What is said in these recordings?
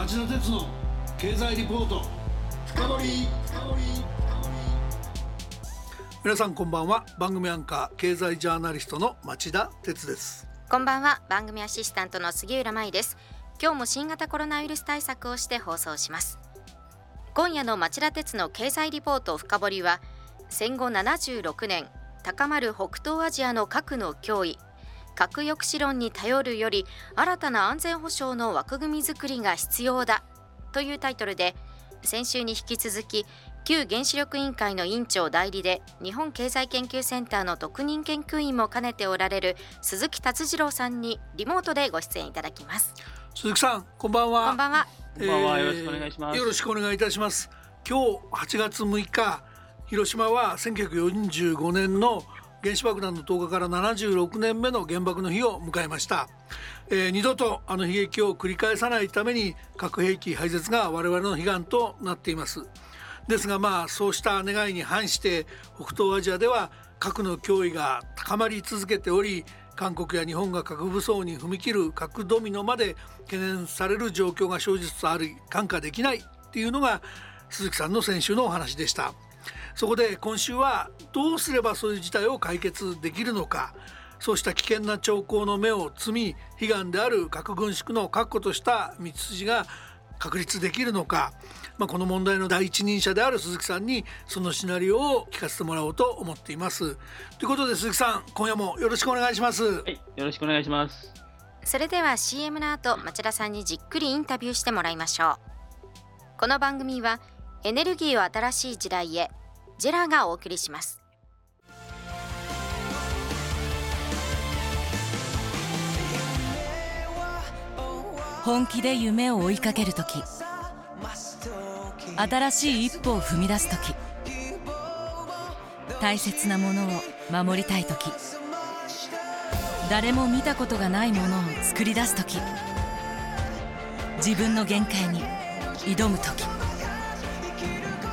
町田鉄の経済リポート。深掘皆さんこんばんは。番組アンカー経済ジャーナリストの町田鉄です。こんばんは。番組アシスタントの杉浦舞です。今日も新型コロナウイルス対策をして放送します。今夜の町田鉄の経済リポート深掘りは戦後76年高まる北東アジアの核の脅威核抑止論に頼るより新たな安全保障の枠組み作りが必要だというタイトルで先週に引き続き旧原子力委員会の委員長代理で日本経済研究センターの特任研究員も兼ねておられる鈴木達次郎さんにリモートでご出演いただきます。鈴木さんこんばんは。こんばんは、こんばんは、よろしくお願いします。よろしくお願いいたします。今日8月6日広島は1945年の原子爆弾の投下から76年目の原爆の日を迎えました、えー、二度とあの悲劇を繰り返さないために核兵器廃絶が我々の悲願となっています。ですがまあそうした願いに反して北東アジアでは核の脅威が高まり続けており韓国や日本が核武装に踏み切る核ドミノまで懸念される状況が生じつつあり看過できないっていうのが鈴木さんの先週のお話でした。そこで今週はどうすればそういう事態を解決できるのかそうした危険な兆候の目を摘み悲願である核軍縮の確固とした道筋が確立できるのか、まあ、この問題の第一人者である鈴木さんにそのシナリオを聞かせてもらおうと思っています。ということで鈴木さん今夜もよろしくお願いします。はい、よろしくお願いします。それでは CM の後町田さんにじっくりインタビューしてもらいましょう。この番組はエネルギーを新しい時代へ。ジェラがお送りします。本気で夢を追いかける時。新しい一歩を踏み出す時。大切なものを守りたい時。誰も見たことがないものを作り出す時。自分の限界に挑む時。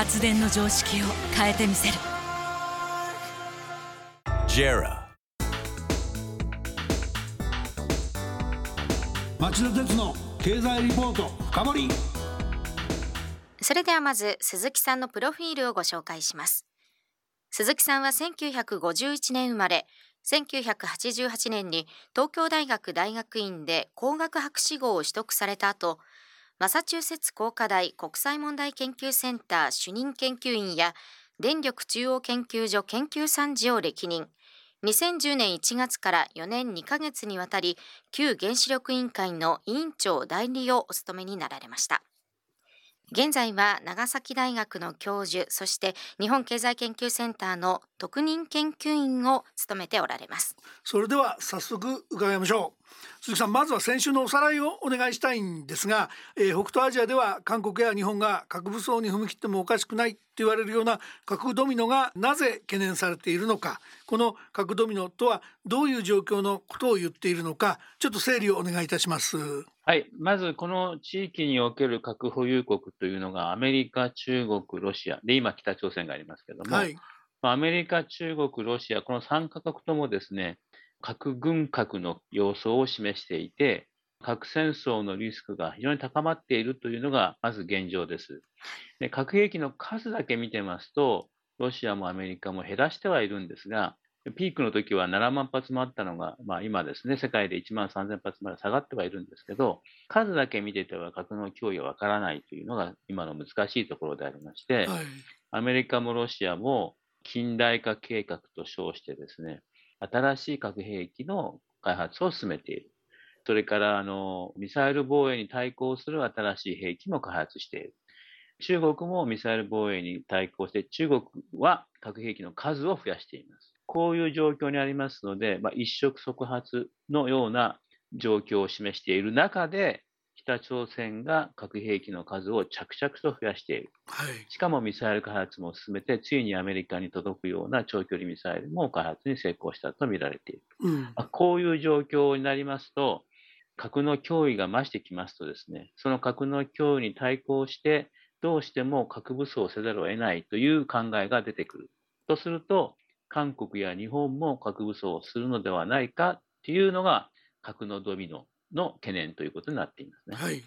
発電の常識を変えてみせる。JERA. 町田鉄の経済リポート深掘それではまず鈴木さんのプロフィールをご紹介します。鈴木さんは1951年生まれ1988年に東京大学大学院で工学博士号を取得された後マサチューセッツ工科大国際問題研究センター主任研究員や電力中央研究所研究参事を歴任。2010年1月から4年2ヶ月にわたり旧原子力委員会の委員長代理をお務めになられました。現在は長崎大学の教授そして日本経済研究センターの特任研究員を務めておられます。それでは早速伺いましょう。鈴木さんまずは先週のおさらいをお願いしたいんですが、えー、北東アジアでは韓国や日本が核武装に踏み切ってもおかしくないと言われるような核ドミノがなぜ懸念されているのか。この核ドミノとはどういう状況のことを言っているのかちょっと整理をお願いいたします。はい、まずこの地域における核保有国というのがアメリカ、中国、ロシア。で今北朝鮮がありますけども、はい、アメリカ、中国、ロシアこの3カ国ともですね核軍拡の様相を示していて、核戦争のリスクが非常に高まっているというのがまず現状です。で核兵器の数だけ見てますと、ロシアもアメリカも減らしてはいるんですが、ピークの時は7万発もあったのが、まあ、今ですね、世界で1万3000発まで下がってはいるんですけど、数だけ見てては核の脅威はわからないというのが今の難しいところでありまして、はい、アメリカもロシアも近代化計画と称してですね、新しい核兵器の開発を進めている。それからあのミサイル防衛に対抗する新しい兵器も開発している。中国もミサイル防衛に対抗して、中国は核兵器の数を増やしています。こういう状況にありますので、まあ、一触即発のような状況を示している中で、北朝鮮が核兵器の数を着々と増やしている、はい、しかもミサイル開発も進めて、ついにアメリカに届くような長距離ミサイルも開発に成功したと見られている。うん、こういう状況になりますと、核の脅威が増してきますとですね、その核の脅威に対抗して、どうしても核武装せざるを得ないという考えが出てくる。とすると、韓国や日本も核武装をするのではないかっていうのが核のドミノの懸念ということになっていますね。はい。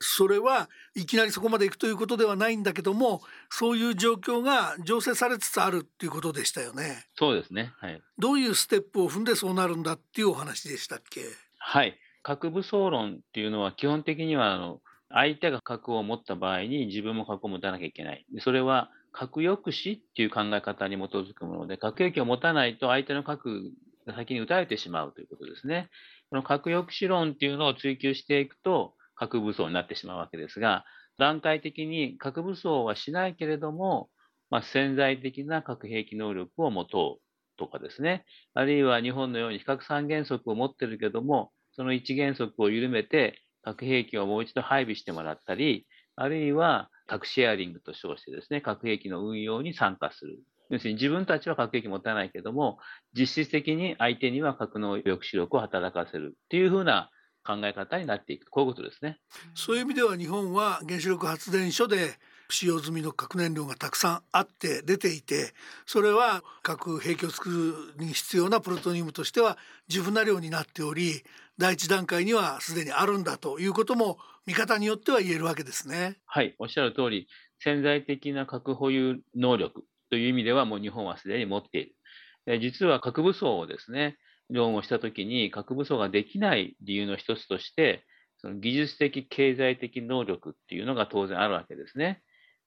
それはいきなりそこまでいくということではないんだけども、そういう状況が醸成されつつあるっていうことでしたよね。そうですね。はい。どういうステップを踏んでそうなるんだっていうお話でしたっけ？はい。核武装論っていうのは基本的にはあの相手が核を持った場合に自分も核を持たなきゃいけない。それは核抑止っていう考え方に基づくもので、核兵器を持たないと相手の核が先に撃たれてしまうということですね。この核抑止論っていうのを追求していくと、核武装になってしまうわけですが、段階的に核武装はしないけれども、まあ、潜在的な核兵器能力を持とうとかですね、あるいは日本のように非核三原則を持ってるけども、その一原則を緩めて核兵器をもう一度配備してもらったり、あるいは核シェアリングと称してですね、核兵器の運用に参加する。要するに自分たちは核兵器持たないけども、実質的に相手には核の抑止力を働かせるっていうふうな考え方になっていく。こういうことですね。そういう意味では日本は原子力発電所で使用済みの核燃料がたくさんあって出ていてそれは核兵器を作るに必要なプロトニウムとしては十分な量になっており第一段階にはすでにあるんだということも見方によっては言えるわけですね。はいおっしゃる通り潜在的な核保有能力という意味ではもう日本はすでに持っている。実は核武装をですね論をしたときに核武装ができない理由の一つとしてその技術的経済的能力っていうのが当然あるわけですね。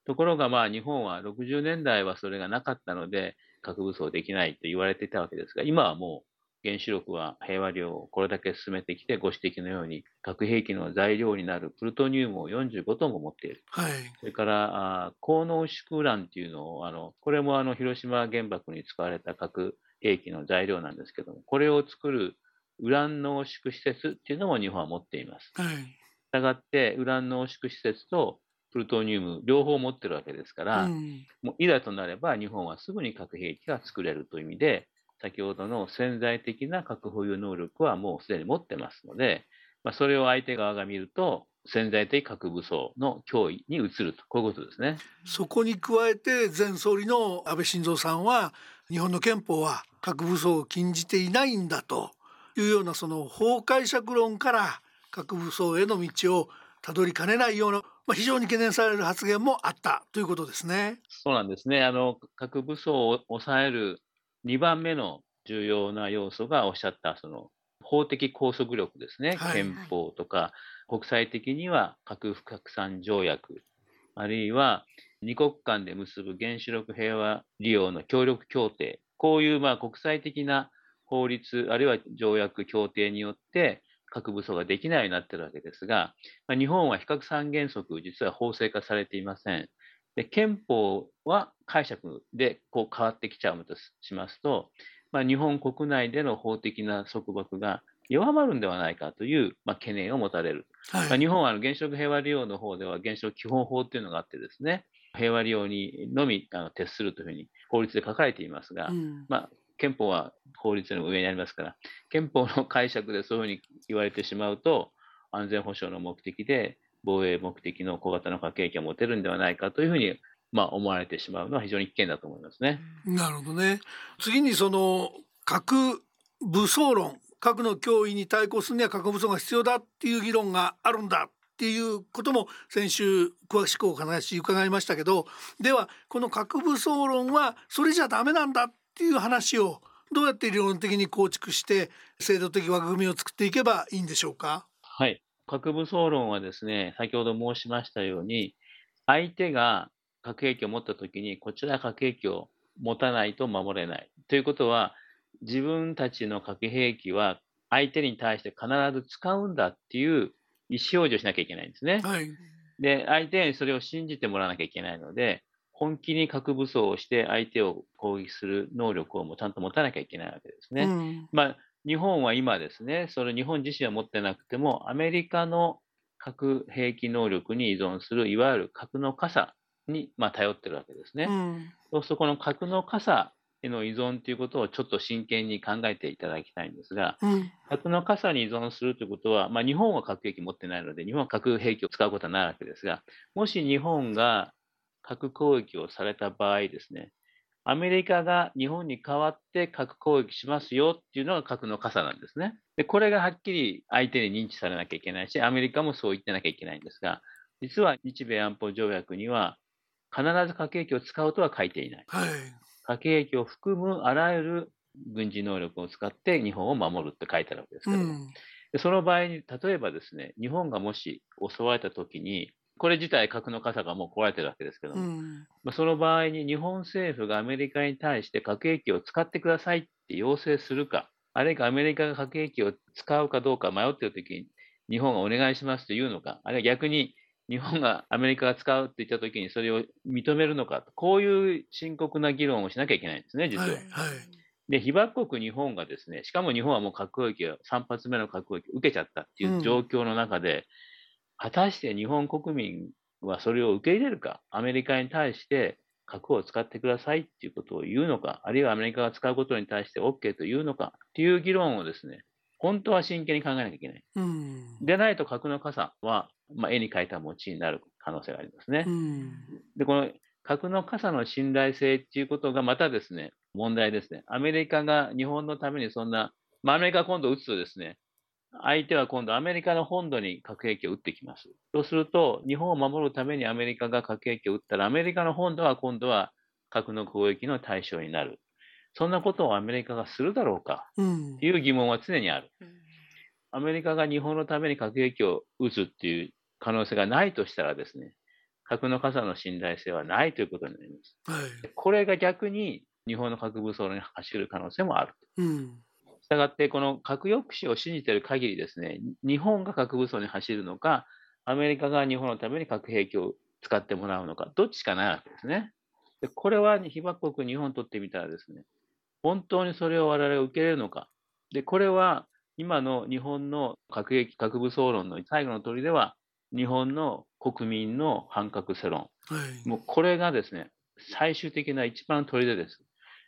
ところがまあ日本は60年代はそれがなかったので核武装できないと言われていたわけですが、今はもう原子力は平和量をこれだけ進めてきて、ご指摘のように核兵器の材料になるプルトニウムを45トンも持っている。はい、それから高濃縮ウランっていうのを、あのこれもあの広島原爆に使われた核兵器の材料なんですけども、これを作るウラン濃縮施設っていうのも日本は持っています。はい、したがって、ウラン濃縮施設とプルトニウム両方持ってるわけですから、うん、もういざとなれば日本はすぐに核兵器が作れるという意味で、先ほどの潜在的な核保有能力はもうすでに持ってますので、まあ、それを相手側が見ると、潜在的核武装の脅威に移ると、こういうことですね。そこに加えて、前総理の安倍晋三さんは、日本の憲法は核武装を禁じていないんだというようなその法解釈論から核武装への道をたどりかねないようなまあ、非常に懸念される発言もあったということですね。そうなんですね。あの核武装を抑える2番目の重要な要素がおっしゃったその法的拘束力ですね、はい、憲法とか、国際的には核不拡散条約、あるいは二国間で結ぶ原子力平和利用の協力協定、こういうまあ国際的な法律、あるいは条約、協定によって、核武装ができないようになってるわけですが、まあ、日本は非核三原則、実は法制化されていません。で憲法は解釈でこう変わってきちゃうとしますと、まあ、日本国内での法的な束縛が弱まるんではないかという、まあ、懸念を持たれる。はい、まあ、日本はあの原子力平和利用の方では原子力基本法というのがあってですね、平和利用にのみあの徹するというふうに法律で書かれていますが、うん、まあ、憲法は法律の上にありますから、憲法の解釈でそういうふうに言われてしまうと、安全保障の目的で防衛目的の小型の核兵器を持てるんではないかというふうに、まあ、思われてしまうのは非常に危険だと思いますね。なるほどね。次にその核武装論、核の脅威に対抗するには核武装が必要だっていう議論があるんだっていうことも先週詳しくお話伺いましたけどではこの核武装論はそれじゃダメなんだっていう話をどうやって理論的に構築して制度的枠組みを作っていけばいいんでしょうか？はい核武装論はですね先ほど申しましたように相手が核兵器を持った時にこちら核兵器を持たないと守れないということは自分たちの核兵器は相手に対して必ず使うんだっていう意思表示をしなきゃいけないんですね。はい、で相手にそれを信じてもらわなきゃいけないので本気に核武装をして相手を攻撃する能力をもちゃんと持たなきゃいけないわけですね。うん、まあ、日本は今ですね、それ日本自身は持ってなくても、アメリカの核兵器能力に依存するいわゆる核の傘に、まあ、頼ってるわけですね。うん、そうするとこの核の傘への依存ということをちょっと真剣に考えていただきたいんですが、うん、核の傘に依存するということは、まあ、日本は核兵器持ってないので、日本は核兵器を使うことはないわけですが、もし日本が核攻撃をされた場合ですね、アメリカが日本に代わって核攻撃しますよっていうのが核の傘なんですね。で、これがはっきり相手に認知されなきゃいけないし、アメリカもそう言ってなきゃいけないんですが、実は日米安保条約には必ず核兵器を使うとは書いていない。はい、核兵器を含むあらゆる軍事能力を使って日本を守るって書いてあるわけですけども、うん、でその場合に、例えばですね、日本がもし襲われたときに、これ自体核の傘がもう壊れてるわけですけども、うん、まあ、その場合に日本政府がアメリカに対して核兵器を使ってくださいって要請するか、あるいはアメリカが核兵器を使うかどうか迷っているときに、日本がお願いしますというのか、あるいは逆に日本がアメリカが使うって言ったときにそれを認めるのか、こういう深刻な議論をしなきゃいけないんですね、実は。はい、はい。で、被爆国日本がですね、しかも日本はもう核攻撃を、3発目の核攻撃を受けちゃったっていう状況の中で、果たして日本国民はそれを受け入れるか、アメリカに対して核を使ってくださいっていうことを言うのか、あるいはアメリカが使うことに対して OK というのかっていう議論をですね、本当は真剣に考えなきゃいけない。うん、でないと核の傘は、まあ、絵に描いた餅になる可能性がありますね。うん、で、この核の傘の信頼性っていうことがまたですね、問題ですね。アメリカが日本のためにそんな、まあ、アメリカが今度撃つとですね、相手は今度アメリカの本土に核兵器を撃ってきます。そうすると、日本を守るためにアメリカが核兵器を撃ったら、アメリカの本土は今度は核の攻撃の対象になる。そんなことをアメリカがするだろうかという疑問は常にある。アメリカが日本のために核兵器を撃つっていう可能性がないとしたらですね、核の傘の信頼性はないということになります。はい、これが逆に日本の核武装に走る可能性もある。うんしたがって、この核抑止を信じている限りですね、日本が核武装に走るのか、アメリカが日本のために核兵器を使ってもらうのか、どっちかないわけですね。でこれは被爆国日本にとってみたらですね、本当にそれを我々は受け入れるのか。で、これは今の日本の核兵器、核武装論の最後の砦は、日本の国民の反核世論。はい、もうこれがですね、最終的な一番砦です。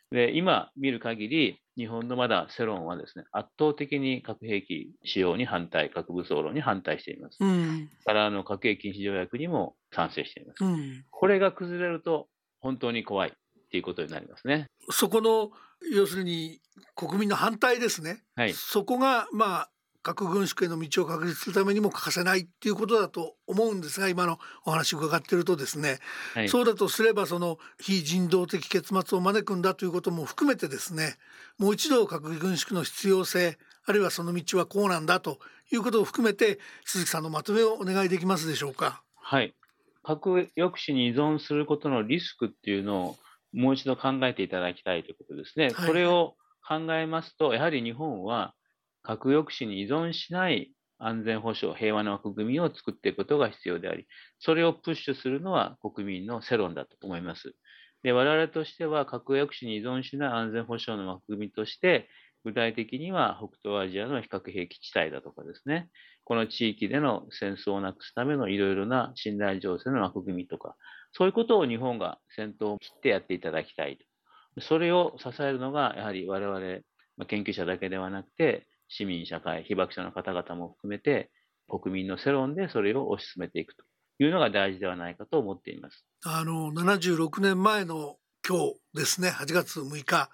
で、今見る限り、日本のまだ世論はですね、圧倒的に核兵器使用に反対、核武装論に反対しています。うん、からあの核兵器禁止条約にも賛成しています。うん、これが崩れると本当に怖いっていうことになりますね。そこの要するに国民の反対ですね。はい、そこがまあ核軍縮への道を確立するためにも欠かせないっていうことだと思うんですが今のお話を伺ってるとですね、はい、そうだとすればその非人道的結末を招くんだということも含めてですねもう一度核軍縮の必要性あるいはその道はこうなんだということを含めて鈴木さんのまとめをお願いできますでしょうか。はい核抑止に依存することのリスクっていうのをもう一度考えていただきたいということですね。はい、これを考えますと、やはり日本は核抑止に依存しない安全保障、平和の枠組みを作っていくことが必要であり、それをプッシュするのは国民の世論だと思います。で我々としては核抑止に依存しない安全保障の枠組みとして、具体的には北東アジアの非核兵器地帯だとかですね、この地域での戦争をなくすためのいろいろな信頼情勢の枠組みとか、そういうことを日本が先頭を切ってやっていただきたいと。それを支えるのが、やはり我々、研究者だけではなくて、市民社会、被爆者の方々も含めて、国民の世論でそれを推し進めていくというのが大事ではないかと思っています。あの76年前の今日ですね、8月6日、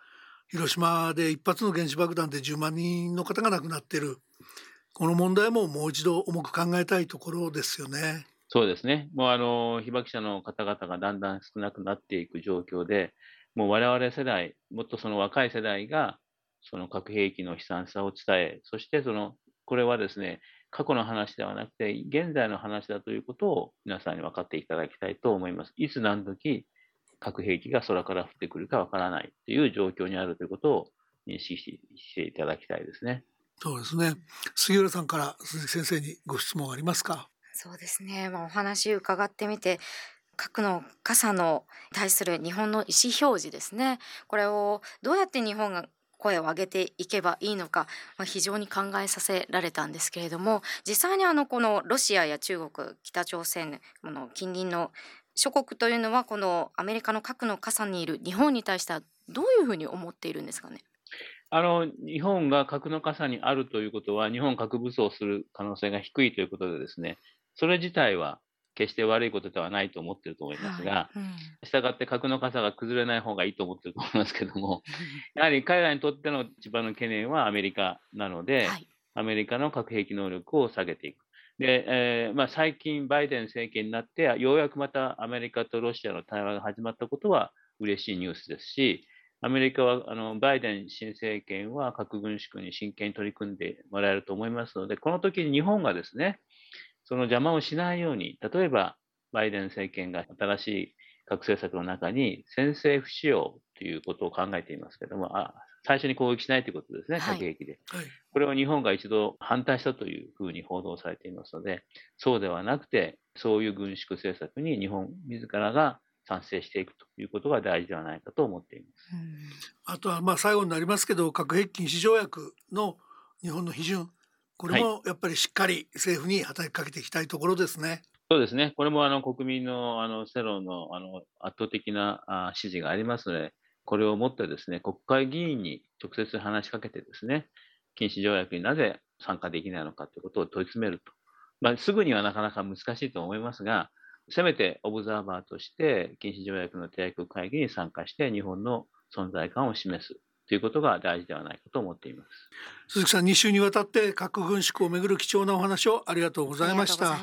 広島で一発の原子爆弾で10万人の方が亡くなっている。この問題ももう一度重く考えたいところですよね。そうですね。もうあの被爆者の方々がだんだん少なくなっていく状況で、もう我々世代、もっとその若い世代がその核兵器の悲惨さを伝え、そしてその、これはですね、過去の話ではなくて、現在の話だということを皆さんに分かっていただきたいと思います。いつ何時核兵器が空から降ってくるか分からないという状況にあるということを認識していただきたいですね。そうですね。杉浦さんから鈴木先生にご質問ありますか？そうですね。まあ、お話伺ってみて。核の傘の対する日本の意思表示ですねこれをどうやって日本が声を上げていけばいいのか、まあ、非常に考えさせられたんですけれども実際にあのこのロシアや中国北朝鮮の近隣の諸国というのはこのアメリカの核の傘にいる日本に対してはどういうふうに思っているんですかね？あの日本が核の傘にあるということは、日本核武装する可能性が低いということでですね、それ自体は決して悪いことではないと思っていると思いますが、したがって核の傘が崩れない方がいいと思っていると思いますけども、やはり彼らにとっての一番の懸念はアメリカなので、はい、アメリカの核兵器能力を下げていく。で、えーまあ、最近、バイデン政権になって、ようやくまたアメリカとロシアの対話が始まったことは嬉しいニュースですし、アメリカはあのバイデン新政権は核軍縮に真剣に取り組んでもらえると思いますので、この時に日本がですね、その邪魔をしないように、例えばバイデン政権が新しい核政策の中に先制不使用ということを考えていますけれども、あ最初に攻撃しないということですね、核兵器で、はい。これは日本が一度反対したというふうに報道されていますので、そうではなくて、そういう軍縮政策に日本自らが賛成していくということが大事ではないかと思っています。あとはまあ最後になりますけど核兵器禁止条約の日本の批准これもやっぱりしっかり政府に働きかけていきたいところですね。はい、そうですね。これもあの国民のあの世論のあの圧倒的なあ支持がありますので、これをもってですね、国会議員に直接話しかけてですね、禁止条約になぜ参加できないのかということを問い詰めると。まあ、すぐにはなかなか難しいと思いますが、せめてオブザーバーとして禁止条約の締約会議に参加して日本の存在感を示すということが大事ではないかと思っています。鈴木さん2週にわたって核軍縮をめぐる貴重なお話をありがとうございました。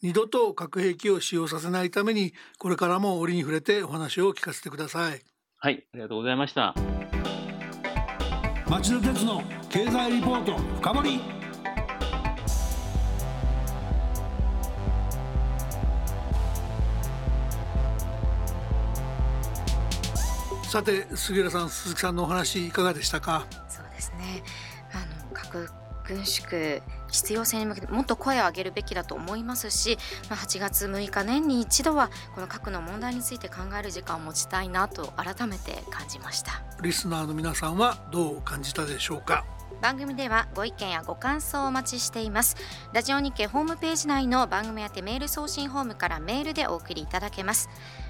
二度と核兵器を使用させないためにこれからも折に触れてお話を聞かせてください。はいありがとうございました。町田鉄の経済リポート深掘さて杉浦さん鈴木さんのお話いかがでしたか？そうですね。あの核軍縮必要性に向けてもっと声を上げるべきだと思いますし、まあ、8月6日年に一度はこの核の問題について考える時間を持ちたいなと改めて感じました。リスナーの皆さんはどう感じたでしょうか？番組ではご意見やご感想をお待ちしています。ラジオ日経ホームページ内の番組宛てメール送信ホームからメールでお送りいただけます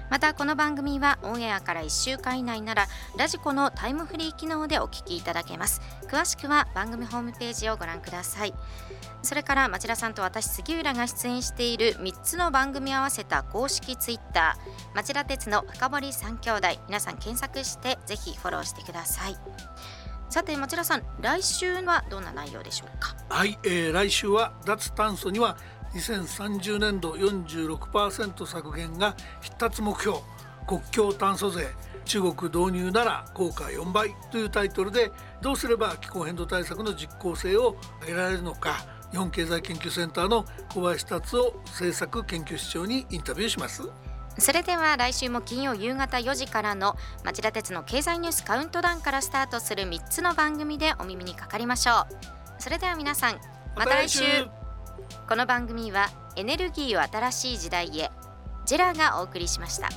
またこの番組はオンエアから1週間以内ならラジコのタイムフリー機能でお聞きいただけます。詳しくは番組ホームページをご覧ください。それから町田さんと私杉浦が出演している3つの番組合わせた公式ツイッター町田鉄の深堀三兄弟。皆さん検索してぜひフォローしてください。さて町田さん来週はどんな内容でしょうか？はい、えー、来週は脱炭素には2030年度46%削減が必達目標。国境炭素税中国導入なら効果4倍。というタイトルでどうすれば気候変動対策の実効性を上げられるのか。日本経済研究センターの小林達夫政策研究室長にインタビューします。それでは来週も金曜夕方4時からの町田鉄の経済ニュースカウントダウンからスタートする3つの番組でお耳にかかりましょう。それでは皆さんまた来週この番組はエネルギーを新しい時代へジェラがお送りしました。